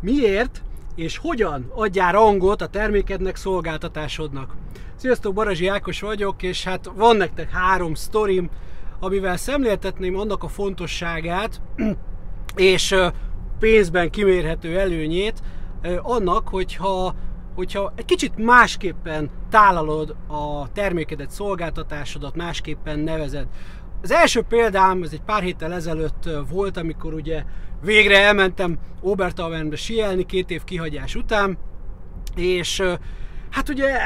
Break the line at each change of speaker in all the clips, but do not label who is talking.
miért és hogyan adjál rangot a termékednek, szolgáltatásodnak. Sziasztok, Barazsi Ákos vagyok, és hát van nektek három sztorim, amivel szemléltetném annak a fontosságát, és pénzben kimérhető előnyét annak, hogyha, hogyha egy kicsit másképpen tálalod a termékedet, szolgáltatásodat, másképpen nevezed. Az első példám, ez egy pár héttel ezelőtt volt, amikor ugye végre elmentem Obertauernbe sielni két év kihagyás után, és Hát ugye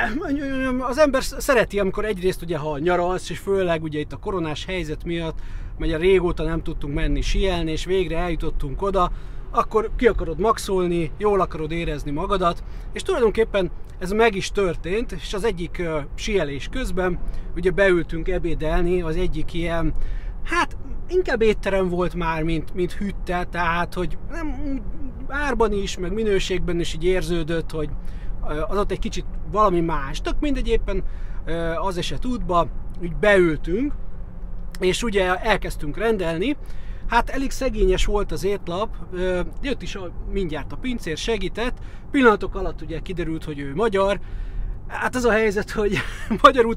az ember szereti, amikor egyrészt ugye ha nyaralsz, és főleg ugye itt a koronás helyzet miatt, mert régóta nem tudtunk menni sielni, és végre eljutottunk oda, akkor ki akarod maxolni, jól akarod érezni magadat, és tulajdonképpen ez meg is történt, és az egyik uh, sielés közben ugye beültünk ebédelni, az egyik ilyen, hát inkább étterem volt már, mint, mint hütte, tehát hogy nem árban is, meg minőségben is így érződött, hogy az ott egy kicsit valami más. Tök mindegy éppen az eset útba, úgy beültünk, és ugye elkezdtünk rendelni, Hát elég szegényes volt az étlap, jött is mindjárt a pincér, segített, pillanatok alatt ugye kiderült, hogy ő magyar. Hát az a helyzet, hogy magyarul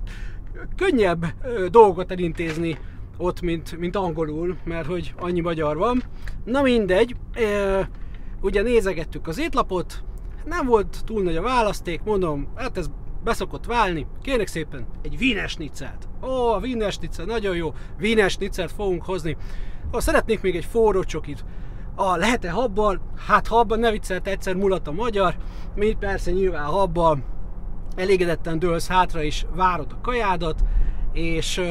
könnyebb dolgokat elintézni ott, mint, mint angolul, mert hogy annyi magyar van. Na mindegy, ugye nézegettük az étlapot, nem volt túl nagy a választék, mondom, hát ez beszokott válni, kérnek szépen egy Schnitzelt. Ó, a Schnitzel, nagyon jó, Schnitzelt fogunk hozni. Ó, szeretnék még egy forró csokit. A, lehet-e habbal? Hát habban, ne viccelt, egyszer mulat a magyar. Mi persze nyilván habbal. Elégedetten dőlsz hátra és várod a kajádat, és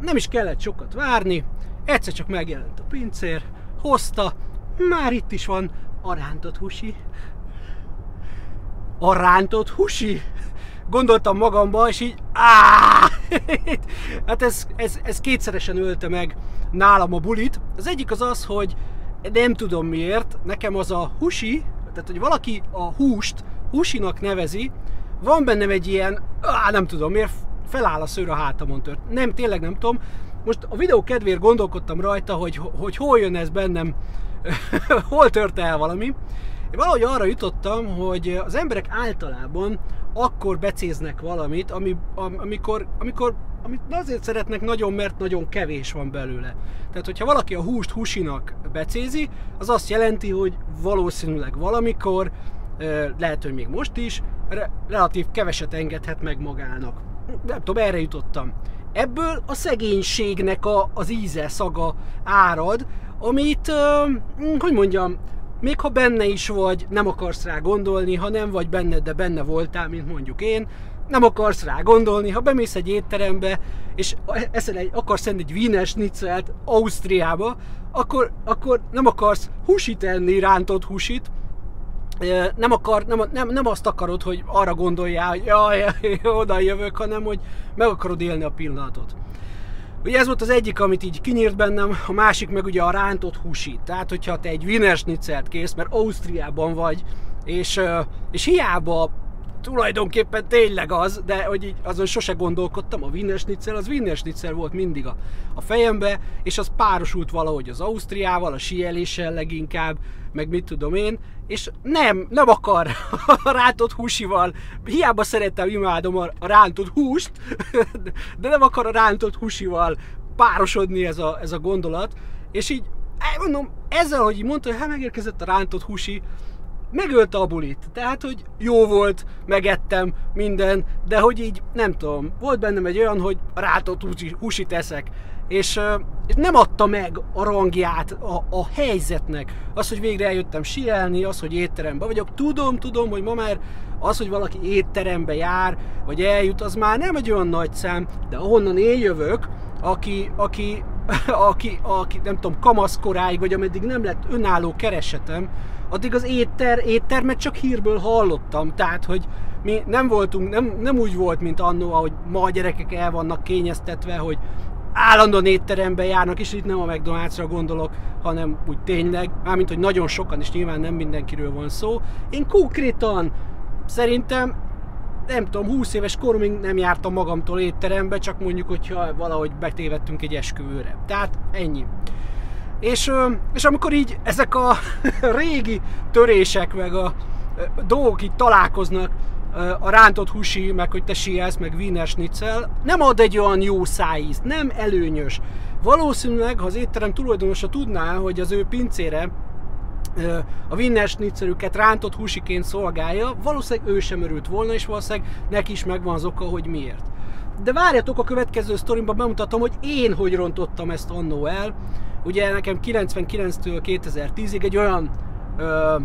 nem is kellett sokat várni. Egyszer csak megjelent a pincér, hozta, már itt is van a rántott husi. A rántott husi? Gondoltam magamba, és így áh! Hát ez, ez, ez kétszeresen ölte meg nálam a bulit. Az egyik az az, hogy nem tudom miért, nekem az a husi, tehát hogy valaki a húst husinak nevezi, van bennem egy ilyen, á, nem tudom miért, feláll a szőr a hátamon tört. Nem, tényleg nem tudom. Most a videó kedvéért gondolkodtam rajta, hogy, hogy hol jön ez bennem, hol tört el valami. Én valahogy arra jutottam, hogy az emberek általában akkor becéznek valamit, ami, amikor, amikor amit azért szeretnek nagyon, mert nagyon kevés van belőle. Tehát, hogyha valaki a húst húsinak becézi, az azt jelenti, hogy valószínűleg valamikor, lehet, hogy még most is, relatív keveset engedhet meg magának. Nem tudom, erre jutottam. Ebből a szegénységnek a, az íze, szaga árad, amit, hogy mondjam, még ha benne is vagy, nem akarsz rá gondolni, ha nem vagy benne, de benne voltál, mint mondjuk én, nem akarsz rá gondolni, ha bemész egy étterembe, és eszel egy, akarsz enni egy Wiener Schnitzelt Ausztriába, akkor, akkor nem akarsz húsit enni, rántott húsit, nem, akar, nem, nem, nem azt akarod, hogy arra gondoljál, hogy jaj, oda jövök, hanem hogy meg akarod élni a pillanatot. Ugye ez volt az egyik, amit így kinyírt bennem, a másik meg ugye a rántott húsi. Tehát, hogyha te egy Wiener Schnitzelt kész, mert Ausztriában vagy, és, és hiába tulajdonképpen tényleg az, de hogy így azon sose gondolkodtam, a Wiener az Wiener volt mindig a, a fejembe, és az párosult valahogy az Ausztriával, a sieléssel leginkább, meg mit tudom én, és nem, nem akar a rántott húsival, hiába szeretem, imádom a rántott húst, de nem akar a rántott húsival párosodni ez a, ez a gondolat, és így mondom, ezzel, hogy így mondta, hogy hát megérkezett a rántott húsi, megölte a bulit. Tehát, hogy jó volt, megettem minden, de hogy így, nem tudom, volt bennem egy olyan, hogy rátott húsit eszek, és, és nem adta meg a rangját a, a helyzetnek. Az, hogy végre eljöttem sielni, az, hogy étterembe vagyok. Tudom, tudom, hogy ma már az, hogy valaki étterembe jár, vagy eljut, az már nem egy olyan nagy szám, de ahonnan én jövök, aki, aki, aki, aki nem tudom, kamaszkoráig, vagy ameddig nem lett önálló keresetem, addig az étter, éttermet csak hírből hallottam, tehát, hogy mi nem voltunk, nem, nem úgy volt, mint annó, ahogy ma a gyerekek el vannak kényeztetve, hogy állandóan étterembe járnak, és itt nem a McDonald'sra gondolok, hanem úgy tényleg, mármint, hogy nagyon sokan, és nyilván nem mindenkiről van szó. Én konkrétan szerintem nem tudom, 20 éves koromig nem jártam magamtól étterembe, csak mondjuk, hogyha valahogy betévettünk egy esküvőre. Tehát ennyi. És, és amikor így ezek a régi törések, meg a dolgok így találkoznak, a rántott húsi, meg hogy te sielsz, meg Wiener Schnitzel, nem ad egy olyan jó szájízt, nem előnyös. Valószínűleg, ha az étterem tulajdonosa tudná, hogy az ő pincére a Wiener Schnitzelüket rántott húsiként szolgálja, valószínűleg ő sem örült volna, és valószínűleg neki is megvan az oka, hogy miért. De várjatok, a következő sztorimban bemutatom, hogy én hogy rontottam ezt annó el. Ugye nekem 99-től 2010-ig egy olyan ö,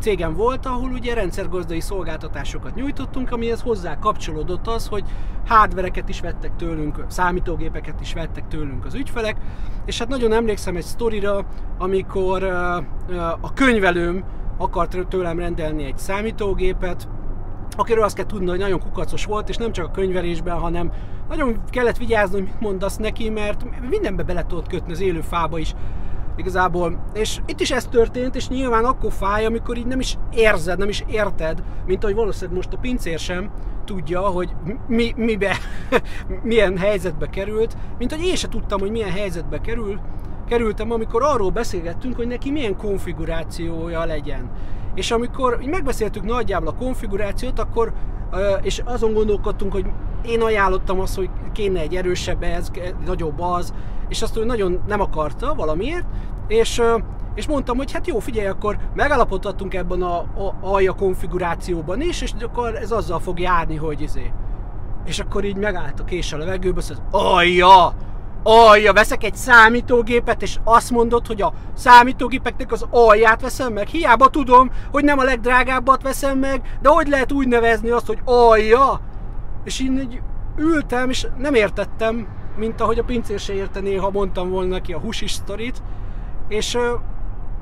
cégem volt, ahol ugye rendszergazdai szolgáltatásokat nyújtottunk, amihez hozzá kapcsolódott az, hogy hardvereket is vettek tőlünk, számítógépeket is vettek tőlünk az ügyfelek, és hát nagyon emlékszem egy sztorira, amikor a könyvelőm akart tőlem rendelni egy számítógépet, akiről azt kell tudni, hogy nagyon kukacos volt, és nem csak a könyvelésben, hanem nagyon kellett vigyázni, hogy mit mondasz neki, mert mindenbe bele tudott kötni az élő fába is igazából. És itt is ez történt, és nyilván akkor fáj, amikor így nem is érzed, nem is érted, mint ahogy valószínűleg most a pincér sem tudja, hogy mi, mibe, milyen helyzetbe került, mint hogy én se tudtam, hogy milyen helyzetbe kerül, kerültem, amikor arról beszélgettünk, hogy neki milyen konfigurációja legyen. És amikor megbeszéltük nagyjából a konfigurációt, akkor és azon gondolkodtunk, hogy én ajánlottam azt, hogy kéne egy erősebb ez, nagyobb az, és azt ő nagyon nem akarta valamiért, és, és mondtam, hogy hát jó, figyelj, akkor megállapodhatunk ebben a, a alja konfigurációban is, és akkor ez azzal fog járni, hogy izé. És akkor így megállt a kés a levegőbe, azt alja, alja, veszek egy számítógépet, és azt mondod, hogy a számítógépeknek az alját veszem meg? Hiába tudom, hogy nem a legdrágábbat veszem meg, de hogy lehet úgy nevezni azt, hogy alja? És én így ültem, és nem értettem, mint ahogy a pincér se értené, ha mondtam volna neki a húsis sztorit, és,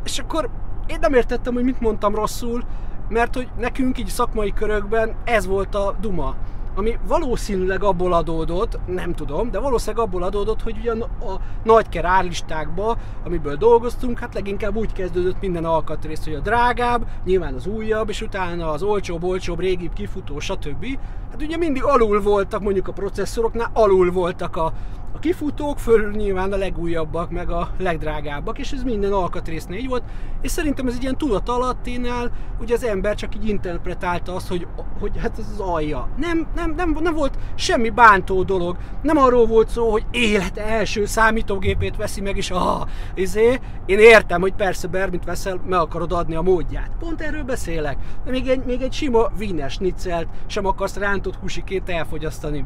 és akkor én nem értettem, hogy mit mondtam rosszul, mert hogy nekünk így szakmai körökben ez volt a duma ami valószínűleg abból adódott, nem tudom, de valószínűleg abból adódott, hogy ugyan a nagyker árlistákba, amiből dolgoztunk, hát leginkább úgy kezdődött minden alkatrész, hogy a drágább, nyilván az újabb, és utána az olcsóbb, olcsóbb, régibb, kifutó, stb. Hát ugye mindig alul voltak, mondjuk a processzoroknál alul voltak a, a kifutók, fölül nyilván a legújabbak, meg a legdrágábbak, és ez minden alkatrésznél így volt, és szerintem ez egy ilyen tudat alatténál, ugye az ember csak így interpretálta azt, hogy, hogy hát ez az alja. Nem, nem, nem, nem volt semmi bántó dolog, nem arról volt szó, hogy élete első számítógépét veszi meg, és ah, izé, én értem, hogy persze Bermit veszel, meg akarod adni a módját. Pont erről beszélek. De még egy, még egy sima Wiener Schnitzelt sem akarsz rántott húsikét elfogyasztani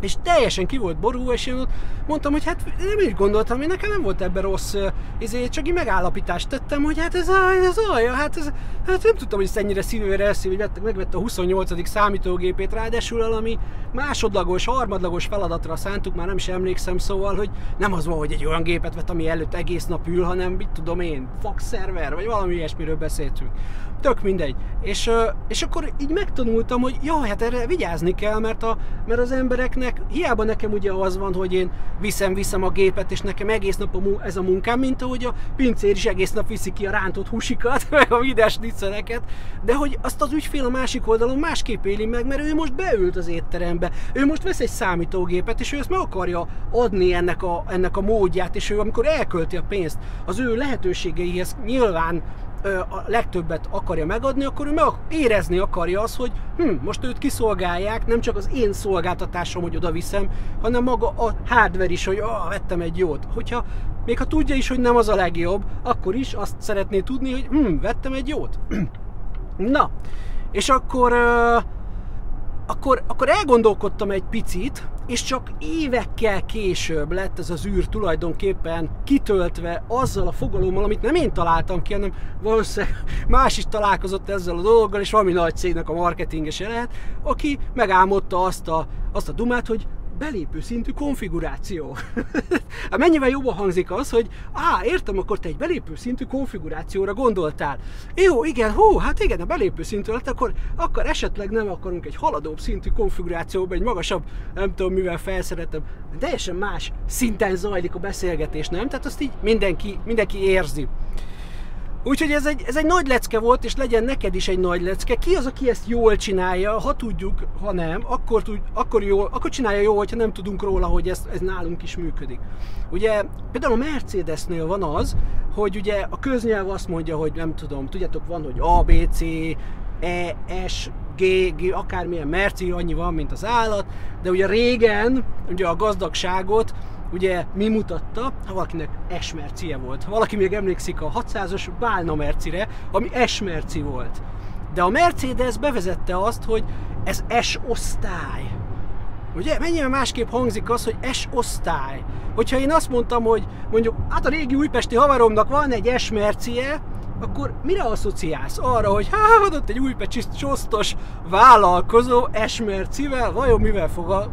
és teljesen ki volt ború, és én ott mondtam, hogy hát nem így gondoltam, hogy nekem nem volt ebben rossz, ezért csak egy megállapítást tettem, hogy hát ez, ez alja, hát, ez, hát nem tudtam, hogy ezt ennyire szívőre eszi, hogy megvette a 28. számítógépét, ráadásul valami másodlagos, harmadlagos feladatra szántuk, már nem is emlékszem, szóval, hogy nem az van, hogy egy olyan gépet vett, ami előtt egész nap ül, hanem mit tudom én, fax szerver, vagy valami ilyesmiről beszéltünk tök mindegy. És, és akkor így megtanultam, hogy ja, hát erre vigyázni kell, mert, a, mert az embereknek, hiába nekem ugye az van, hogy én viszem, viszem a gépet, és nekem egész nap a, ez a munkám, mint ahogy a pincér is egész nap viszi ki a rántott húsikat, meg a vides nicceleket, de hogy azt az ügyfél a másik oldalon másképp éli meg, mert ő most beült az étterembe, ő most vesz egy számítógépet, és ő ezt meg akarja adni ennek a, ennek a módját, és ő amikor elkölti a pénzt, az ő lehetőségeihez nyilván a legtöbbet akarja megadni, akkor ő meg érezni akarja azt, hogy hm, most őt kiszolgálják, nem csak az én szolgáltatásom, hogy oda viszem, hanem maga a hardware is, hogy ah, vettem egy jót. Hogyha még ha tudja is, hogy nem az a legjobb, akkor is azt szeretné tudni, hogy hm, vettem egy jót. Na, és akkor uh, akkor, akkor elgondolkodtam egy picit, és csak évekkel később lett ez az űr tulajdonképpen kitöltve azzal a fogalommal, amit nem én találtam ki, hanem valószínűleg más is találkozott ezzel a dologgal, és valami nagy cégnek a marketingese lehet, aki megálmodta azt a, azt a dumát, hogy belépő szintű konfiguráció. hát mennyivel jobban hangzik az, hogy á, értem, akkor te egy belépő szintű konfigurációra gondoltál. Jó, igen, hú, hát igen, a belépő szintű lett, akkor, akkor esetleg nem akarunk egy haladóbb szintű konfigurációba, egy magasabb, nem tudom mivel felszeretem. Teljesen más szinten zajlik a beszélgetés, nem? Tehát azt így mindenki, mindenki érzi. Úgyhogy ez egy, ez egy nagy lecke volt, és legyen neked is egy nagy lecke. Ki az, aki ezt jól csinálja? Ha tudjuk, ha nem, akkor, tud, akkor, jól, akkor csinálja jól, hogyha nem tudunk róla, hogy ez, ez nálunk is működik. Ugye például a Mercedesnél van az, hogy ugye a köznyelv azt mondja, hogy nem tudom, tudjátok, van, hogy A, B, C, E, S, G, G, akármilyen merci, annyi van, mint az állat, de ugye régen, ugye a gazdagságot ugye mi mutatta, ha valakinek esmercie volt. Ha valaki még emlékszik a 600-as Bálna mercire, ami esmerci volt. De a Mercedes bevezette azt, hogy ez S-osztály. Ugye? Mennyire másképp hangzik az, hogy S-osztály. Hogyha én azt mondtam, hogy mondjuk, hát a régi újpesti havaromnak van egy S-mercie, akkor mire asszociálsz? Arra, hogy hát ott egy újpesti csosztos vállalkozó esmercivel, vajon mivel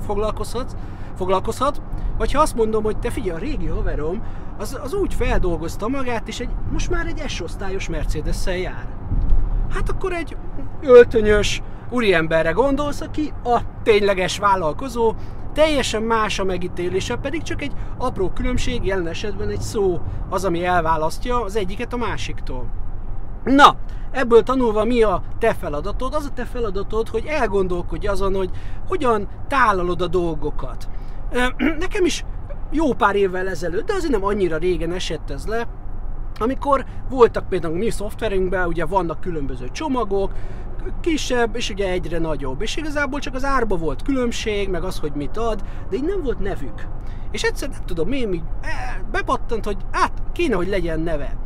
foglalkozhatsz? Foglalkozhat, vagy ha azt mondom, hogy te figyelj, a régi haverom, az, az úgy feldolgozta magát, és egy, most már egy S-osztályos mercedes jár. Hát akkor egy öltönyös úriemberre gondolsz, aki a tényleges vállalkozó, teljesen más a megítélése, pedig csak egy apró különbség, jelen esetben egy szó az, ami elválasztja az egyiket a másiktól. Na, ebből tanulva mi a te feladatod? Az a te feladatod, hogy elgondolkodj azon, hogy hogyan tálalod a dolgokat. Nekem is jó pár évvel ezelőtt, de azért nem annyira régen esett ez le, amikor voltak például mi szoftverünkben, ugye vannak különböző csomagok, kisebb, és ugye egyre nagyobb. És igazából csak az árba volt különbség, meg az, hogy mit ad, de így nem volt nevük. És egyszer nem tudom, én így eh, bepattant, hogy hát kéne, hogy legyen neve.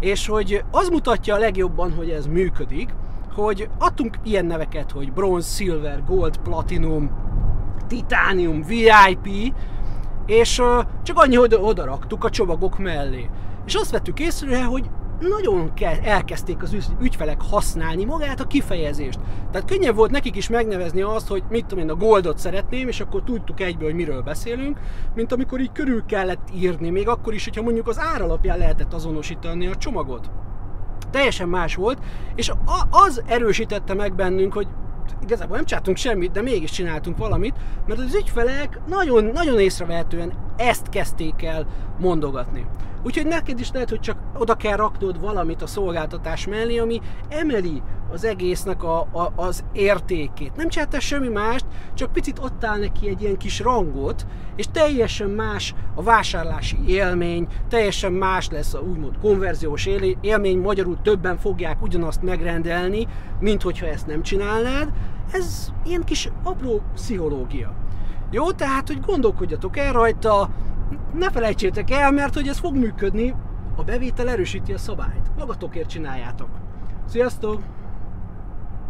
És hogy az mutatja a legjobban, hogy ez működik, hogy adtunk ilyen neveket, hogy bronze, silver, gold, platinum, titánium, VIP, és csak annyi, hogy oda raktuk a csomagok mellé. És azt vettük észre, hogy nagyon elkezdték az ügyfelek használni magát a kifejezést. Tehát könnyebb volt nekik is megnevezni azt, hogy mit tudom én, a Goldot szeretném, és akkor tudtuk egyből, hogy miről beszélünk, mint amikor így körül kellett írni, még akkor is, hogyha mondjuk az ár alapján lehetett azonosítani a csomagot. Teljesen más volt, és az erősítette meg bennünk, hogy igazából nem csináltunk semmit, de mégis csináltunk valamit, mert az ügyfelek nagyon, nagyon észrevehetően ezt kezdték el mondogatni. Úgyhogy neked is lehet, hogy csak oda kell raknod valamit a szolgáltatás mellé, ami emeli az egésznek a, a, az értékét. Nem csináltál semmi mást, csak picit adtál neki egy ilyen kis rangot, és teljesen más a vásárlási élmény, teljesen más lesz a úgymond konverziós élmény, magyarul többen fogják ugyanazt megrendelni, mint hogyha ezt nem csinálnád. Ez ilyen kis apró pszichológia. Jó, tehát, hogy gondolkodjatok el rajta, ne felejtsétek el, mert hogy ez fog működni, a bevétel erősíti a szabályt. Magatokért csináljátok. Sziasztok!